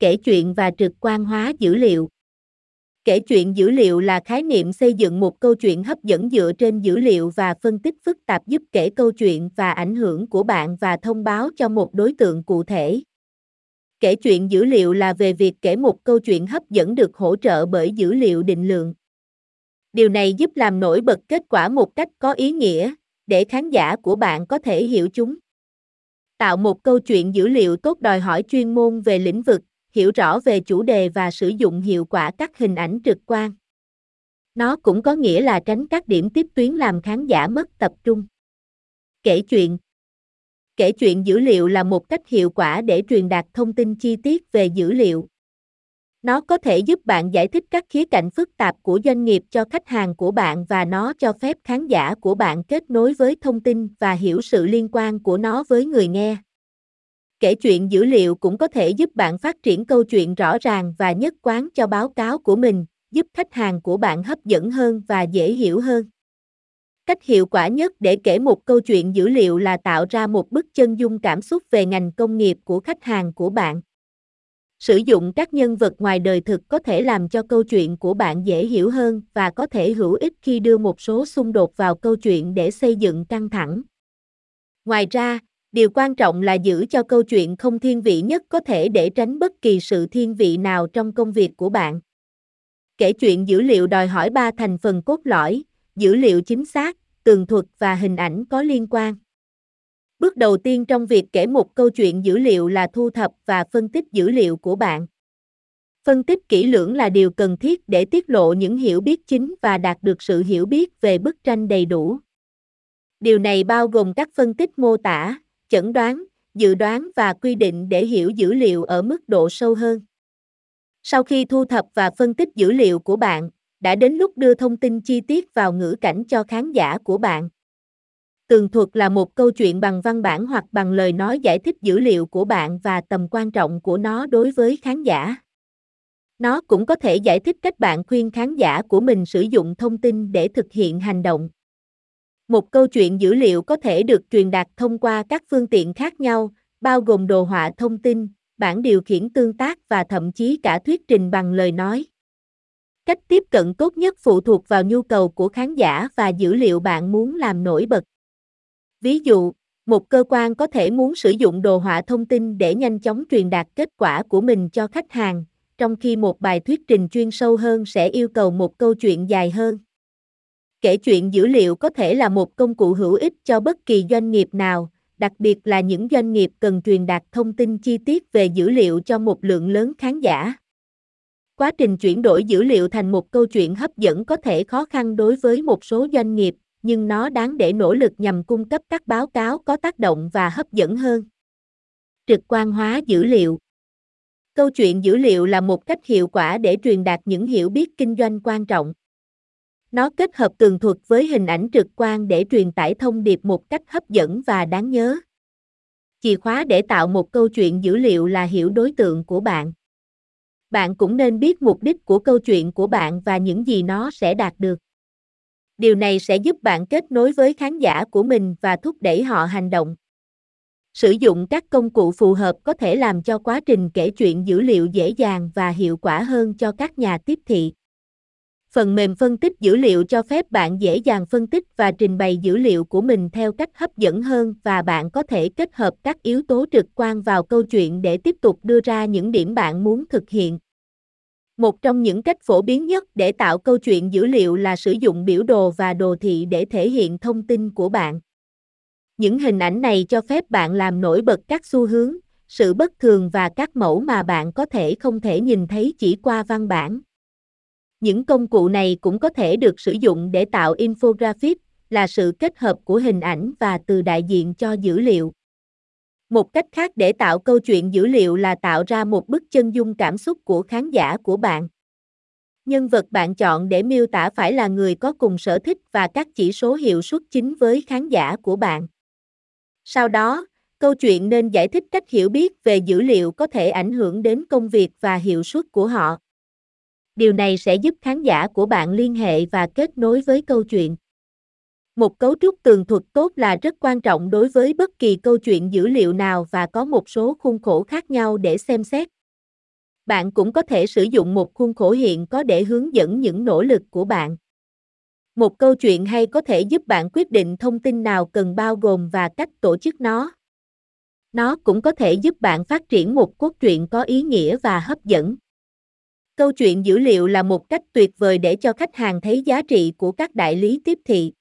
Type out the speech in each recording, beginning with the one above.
Kể chuyện và trực quan hóa dữ liệu. Kể chuyện dữ liệu là khái niệm xây dựng một câu chuyện hấp dẫn dựa trên dữ liệu và phân tích phức tạp giúp kể câu chuyện và ảnh hưởng của bạn và thông báo cho một đối tượng cụ thể. Kể chuyện dữ liệu là về việc kể một câu chuyện hấp dẫn được hỗ trợ bởi dữ liệu định lượng. Điều này giúp làm nổi bật kết quả một cách có ý nghĩa, để khán giả của bạn có thể hiểu chúng. Tạo một câu chuyện dữ liệu tốt đòi hỏi chuyên môn về lĩnh vực, hiểu rõ về chủ đề và sử dụng hiệu quả các hình ảnh trực quan. Nó cũng có nghĩa là tránh các điểm tiếp tuyến làm khán giả mất tập trung. Kể chuyện Kể chuyện dữ liệu là một cách hiệu quả để truyền đạt thông tin chi tiết về dữ liệu. Nó có thể giúp bạn giải thích các khía cạnh phức tạp của doanh nghiệp cho khách hàng của bạn và nó cho phép khán giả của bạn kết nối với thông tin và hiểu sự liên quan của nó với người nghe. Kể chuyện dữ liệu cũng có thể giúp bạn phát triển câu chuyện rõ ràng và nhất quán cho báo cáo của mình, giúp khách hàng của bạn hấp dẫn hơn và dễ hiểu hơn. Cách hiệu quả nhất để kể một câu chuyện dữ liệu là tạo ra một bức chân dung cảm xúc về ngành công nghiệp của khách hàng của bạn. Sử dụng các nhân vật ngoài đời thực có thể làm cho câu chuyện của bạn dễ hiểu hơn và có thể hữu ích khi đưa một số xung đột vào câu chuyện để xây dựng căng thẳng. Ngoài ra, điều quan trọng là giữ cho câu chuyện không thiên vị nhất có thể để tránh bất kỳ sự thiên vị nào trong công việc của bạn. Kể chuyện dữ liệu đòi hỏi ba thành phần cốt lõi, dữ liệu chính xác, tường thuật và hình ảnh có liên quan. Bước đầu tiên trong việc kể một câu chuyện dữ liệu là thu thập và phân tích dữ liệu của bạn. Phân tích kỹ lưỡng là điều cần thiết để tiết lộ những hiểu biết chính và đạt được sự hiểu biết về bức tranh đầy đủ. Điều này bao gồm các phân tích mô tả, chẩn đoán, dự đoán và quy định để hiểu dữ liệu ở mức độ sâu hơn. Sau khi thu thập và phân tích dữ liệu của bạn, đã đến lúc đưa thông tin chi tiết vào ngữ cảnh cho khán giả của bạn. Tường thuật là một câu chuyện bằng văn bản hoặc bằng lời nói giải thích dữ liệu của bạn và tầm quan trọng của nó đối với khán giả. Nó cũng có thể giải thích cách bạn khuyên khán giả của mình sử dụng thông tin để thực hiện hành động. Một câu chuyện dữ liệu có thể được truyền đạt thông qua các phương tiện khác nhau, bao gồm đồ họa thông tin, bản điều khiển tương tác và thậm chí cả thuyết trình bằng lời nói. Cách tiếp cận tốt nhất phụ thuộc vào nhu cầu của khán giả và dữ liệu bạn muốn làm nổi bật. Ví dụ, một cơ quan có thể muốn sử dụng đồ họa thông tin để nhanh chóng truyền đạt kết quả của mình cho khách hàng, trong khi một bài thuyết trình chuyên sâu hơn sẽ yêu cầu một câu chuyện dài hơn. Kể chuyện dữ liệu có thể là một công cụ hữu ích cho bất kỳ doanh nghiệp nào, đặc biệt là những doanh nghiệp cần truyền đạt thông tin chi tiết về dữ liệu cho một lượng lớn khán giả. Quá trình chuyển đổi dữ liệu thành một câu chuyện hấp dẫn có thể khó khăn đối với một số doanh nghiệp, nhưng nó đáng để nỗ lực nhằm cung cấp các báo cáo có tác động và hấp dẫn hơn. Trực quan hóa dữ liệu Câu chuyện dữ liệu là một cách hiệu quả để truyền đạt những hiểu biết kinh doanh quan trọng. Nó kết hợp tường thuật với hình ảnh trực quan để truyền tải thông điệp một cách hấp dẫn và đáng nhớ. Chìa khóa để tạo một câu chuyện dữ liệu là hiểu đối tượng của bạn. Bạn cũng nên biết mục đích của câu chuyện của bạn và những gì nó sẽ đạt được. Điều này sẽ giúp bạn kết nối với khán giả của mình và thúc đẩy họ hành động. Sử dụng các công cụ phù hợp có thể làm cho quá trình kể chuyện dữ liệu dễ dàng và hiệu quả hơn cho các nhà tiếp thị. Phần mềm phân tích dữ liệu cho phép bạn dễ dàng phân tích và trình bày dữ liệu của mình theo cách hấp dẫn hơn và bạn có thể kết hợp các yếu tố trực quan vào câu chuyện để tiếp tục đưa ra những điểm bạn muốn thực hiện. Một trong những cách phổ biến nhất để tạo câu chuyện dữ liệu là sử dụng biểu đồ và đồ thị để thể hiện thông tin của bạn. Những hình ảnh này cho phép bạn làm nổi bật các xu hướng, sự bất thường và các mẫu mà bạn có thể không thể nhìn thấy chỉ qua văn bản. Những công cụ này cũng có thể được sử dụng để tạo infographic, là sự kết hợp của hình ảnh và từ đại diện cho dữ liệu. Một cách khác để tạo câu chuyện dữ liệu là tạo ra một bức chân dung cảm xúc của khán giả của bạn. Nhân vật bạn chọn để miêu tả phải là người có cùng sở thích và các chỉ số hiệu suất chính với khán giả của bạn. Sau đó, câu chuyện nên giải thích cách hiểu biết về dữ liệu có thể ảnh hưởng đến công việc và hiệu suất của họ. Điều này sẽ giúp khán giả của bạn liên hệ và kết nối với câu chuyện. Một cấu trúc tường thuật tốt là rất quan trọng đối với bất kỳ câu chuyện dữ liệu nào và có một số khuôn khổ khác nhau để xem xét. Bạn cũng có thể sử dụng một khuôn khổ hiện có để hướng dẫn những nỗ lực của bạn. Một câu chuyện hay có thể giúp bạn quyết định thông tin nào cần bao gồm và cách tổ chức nó. Nó cũng có thể giúp bạn phát triển một cốt truyện có ý nghĩa và hấp dẫn. Câu chuyện dữ liệu là một cách tuyệt vời để cho khách hàng thấy giá trị của các đại lý tiếp thị.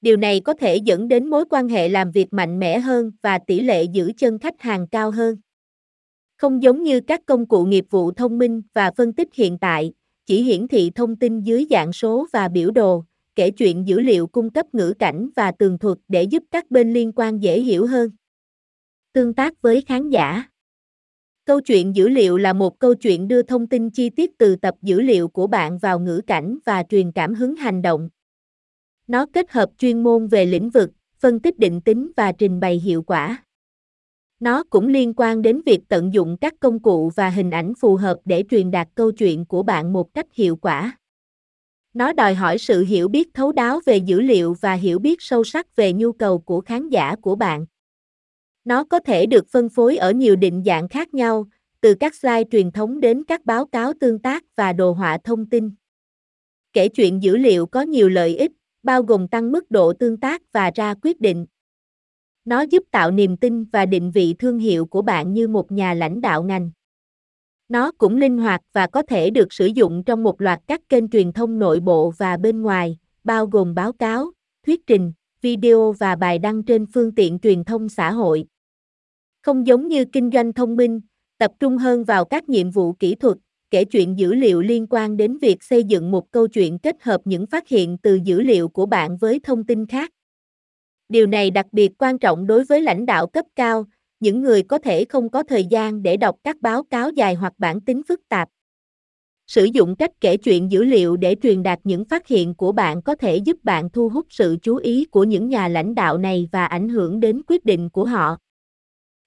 Điều này có thể dẫn đến mối quan hệ làm việc mạnh mẽ hơn và tỷ lệ giữ chân khách hàng cao hơn. Không giống như các công cụ nghiệp vụ thông minh và phân tích hiện tại, chỉ hiển thị thông tin dưới dạng số và biểu đồ, kể chuyện dữ liệu cung cấp ngữ cảnh và tường thuật để giúp các bên liên quan dễ hiểu hơn. Tương tác với khán giả Câu chuyện dữ liệu là một câu chuyện đưa thông tin chi tiết từ tập dữ liệu của bạn vào ngữ cảnh và truyền cảm hứng hành động. Nó kết hợp chuyên môn về lĩnh vực, phân tích định tính và trình bày hiệu quả. Nó cũng liên quan đến việc tận dụng các công cụ và hình ảnh phù hợp để truyền đạt câu chuyện của bạn một cách hiệu quả. Nó đòi hỏi sự hiểu biết thấu đáo về dữ liệu và hiểu biết sâu sắc về nhu cầu của khán giả của bạn. Nó có thể được phân phối ở nhiều định dạng khác nhau, từ các slide truyền thống đến các báo cáo tương tác và đồ họa thông tin. Kể chuyện dữ liệu có nhiều lợi ích, bao gồm tăng mức độ tương tác và ra quyết định. Nó giúp tạo niềm tin và định vị thương hiệu của bạn như một nhà lãnh đạo ngành. Nó cũng linh hoạt và có thể được sử dụng trong một loạt các kênh truyền thông nội bộ và bên ngoài, bao gồm báo cáo, thuyết trình, video và bài đăng trên phương tiện truyền thông xã hội. Không giống như kinh doanh thông minh, tập trung hơn vào các nhiệm vụ kỹ thuật, kể chuyện dữ liệu liên quan đến việc xây dựng một câu chuyện kết hợp những phát hiện từ dữ liệu của bạn với thông tin khác. Điều này đặc biệt quan trọng đối với lãnh đạo cấp cao, những người có thể không có thời gian để đọc các báo cáo dài hoặc bản tính phức tạp. Sử dụng cách kể chuyện dữ liệu để truyền đạt những phát hiện của bạn có thể giúp bạn thu hút sự chú ý của những nhà lãnh đạo này và ảnh hưởng đến quyết định của họ.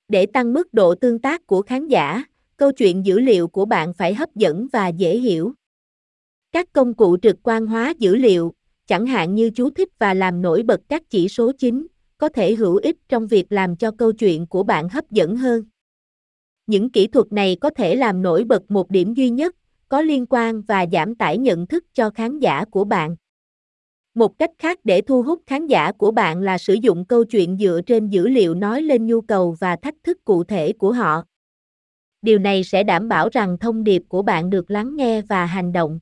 Để tăng mức độ tương tác của khán giả, câu chuyện dữ liệu của bạn phải hấp dẫn và dễ hiểu. Các công cụ trực quan hóa dữ liệu, chẳng hạn như chú thích và làm nổi bật các chỉ số chính, có thể hữu ích trong việc làm cho câu chuyện của bạn hấp dẫn hơn. Những kỹ thuật này có thể làm nổi bật một điểm duy nhất, có liên quan và giảm tải nhận thức cho khán giả của bạn. Một cách khác để thu hút khán giả của bạn là sử dụng câu chuyện dựa trên dữ liệu nói lên nhu cầu và thách thức cụ thể của họ. Điều này sẽ đảm bảo rằng thông điệp của bạn được lắng nghe và hành động.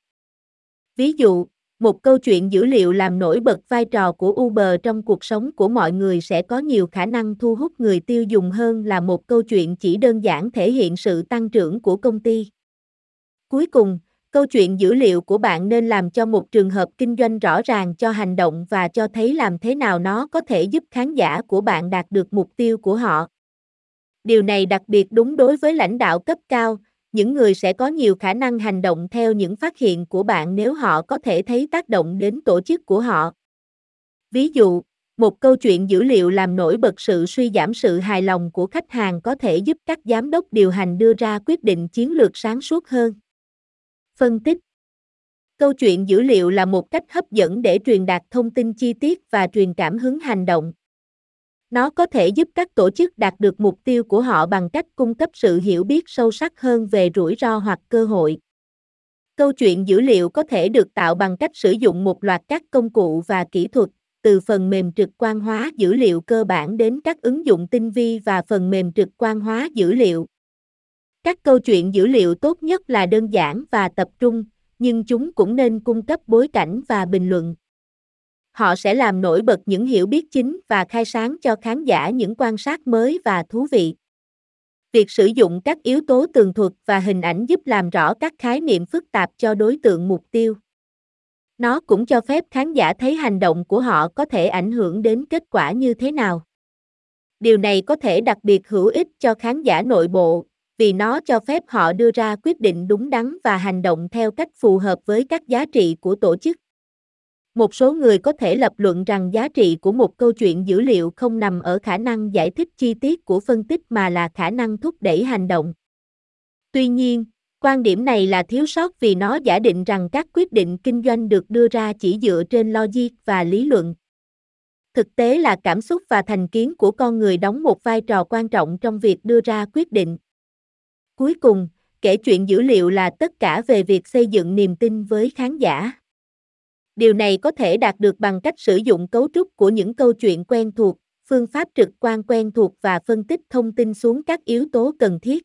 Ví dụ, một câu chuyện dữ liệu làm nổi bật vai trò của Uber trong cuộc sống của mọi người sẽ có nhiều khả năng thu hút người tiêu dùng hơn là một câu chuyện chỉ đơn giản thể hiện sự tăng trưởng của công ty. Cuối cùng, câu chuyện dữ liệu của bạn nên làm cho một trường hợp kinh doanh rõ ràng cho hành động và cho thấy làm thế nào nó có thể giúp khán giả của bạn đạt được mục tiêu của họ. Điều này đặc biệt đúng đối với lãnh đạo cấp cao, những người sẽ có nhiều khả năng hành động theo những phát hiện của bạn nếu họ có thể thấy tác động đến tổ chức của họ. Ví dụ, một câu chuyện dữ liệu làm nổi bật sự suy giảm sự hài lòng của khách hàng có thể giúp các giám đốc điều hành đưa ra quyết định chiến lược sáng suốt hơn. Phân tích Câu chuyện dữ liệu là một cách hấp dẫn để truyền đạt thông tin chi tiết và truyền cảm hứng hành động. Nó có thể giúp các tổ chức đạt được mục tiêu của họ bằng cách cung cấp sự hiểu biết sâu sắc hơn về rủi ro hoặc cơ hội. Câu chuyện dữ liệu có thể được tạo bằng cách sử dụng một loạt các công cụ và kỹ thuật, từ phần mềm trực quan hóa dữ liệu cơ bản đến các ứng dụng tinh vi và phần mềm trực quan hóa dữ liệu. Các câu chuyện dữ liệu tốt nhất là đơn giản và tập trung, nhưng chúng cũng nên cung cấp bối cảnh và bình luận. Họ sẽ làm nổi bật những hiểu biết chính và khai sáng cho khán giả những quan sát mới và thú vị. Việc sử dụng các yếu tố tường thuật và hình ảnh giúp làm rõ các khái niệm phức tạp cho đối tượng mục tiêu. Nó cũng cho phép khán giả thấy hành động của họ có thể ảnh hưởng đến kết quả như thế nào. Điều này có thể đặc biệt hữu ích cho khán giả nội bộ, vì nó cho phép họ đưa ra quyết định đúng đắn và hành động theo cách phù hợp với các giá trị của tổ chức. Một số người có thể lập luận rằng giá trị của một câu chuyện dữ liệu không nằm ở khả năng giải thích chi tiết của phân tích mà là khả năng thúc đẩy hành động. Tuy nhiên, quan điểm này là thiếu sót vì nó giả định rằng các quyết định kinh doanh được đưa ra chỉ dựa trên logic và lý luận. Thực tế là cảm xúc và thành kiến của con người đóng một vai trò quan trọng trong việc đưa ra quyết định. Cuối cùng, Kể chuyện dữ liệu là tất cả về việc xây dựng niềm tin với khán giả. Điều này có thể đạt được bằng cách sử dụng cấu trúc của những câu chuyện quen thuộc, phương pháp trực quan quen thuộc và phân tích thông tin xuống các yếu tố cần thiết.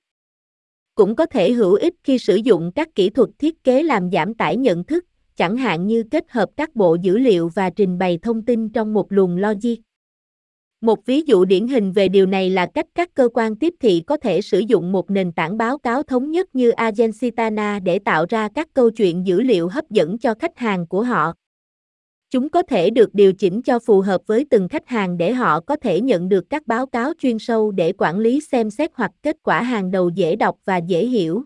Cũng có thể hữu ích khi sử dụng các kỹ thuật thiết kế làm giảm tải nhận thức, chẳng hạn như kết hợp các bộ dữ liệu và trình bày thông tin trong một luồng logic. Một ví dụ điển hình về điều này là cách các cơ quan tiếp thị có thể sử dụng một nền tảng báo cáo thống nhất như Agentitana để tạo ra các câu chuyện dữ liệu hấp dẫn cho khách hàng của họ. Chúng có thể được điều chỉnh cho phù hợp với từng khách hàng để họ có thể nhận được các báo cáo chuyên sâu để quản lý xem xét hoặc kết quả hàng đầu dễ đọc và dễ hiểu.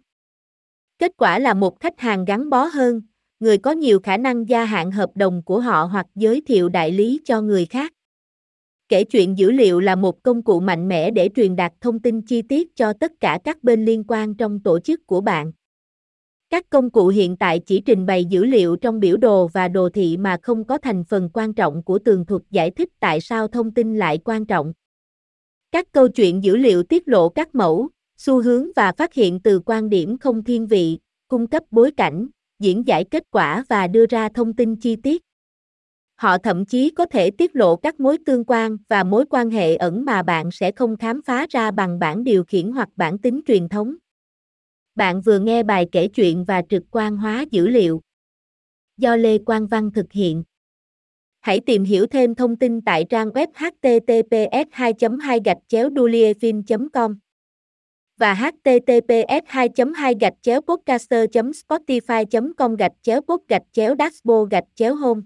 Kết quả là một khách hàng gắn bó hơn, người có nhiều khả năng gia hạn hợp đồng của họ hoặc giới thiệu đại lý cho người khác. Kể chuyện dữ liệu là một công cụ mạnh mẽ để truyền đạt thông tin chi tiết cho tất cả các bên liên quan trong tổ chức của bạn. Các công cụ hiện tại chỉ trình bày dữ liệu trong biểu đồ và đồ thị mà không có thành phần quan trọng của tường thuật giải thích tại sao thông tin lại quan trọng. Các câu chuyện dữ liệu tiết lộ các mẫu, xu hướng và phát hiện từ quan điểm không thiên vị, cung cấp bối cảnh, diễn giải kết quả và đưa ra thông tin chi tiết. Họ thậm chí có thể tiết lộ các mối tương quan và mối quan hệ ẩn mà bạn sẽ không khám phá ra bằng bản điều khiển hoặc bản tính truyền thống. Bạn vừa nghe bài kể chuyện và trực quan hóa dữ liệu. Do Lê Quang Văn thực hiện. Hãy tìm hiểu thêm thông tin tại trang web https 2 2 gạch chéo com và https 2 2 gạch chéo podcaster spotify com gạch chéo pod gạch chéo dashboard gạch chéo home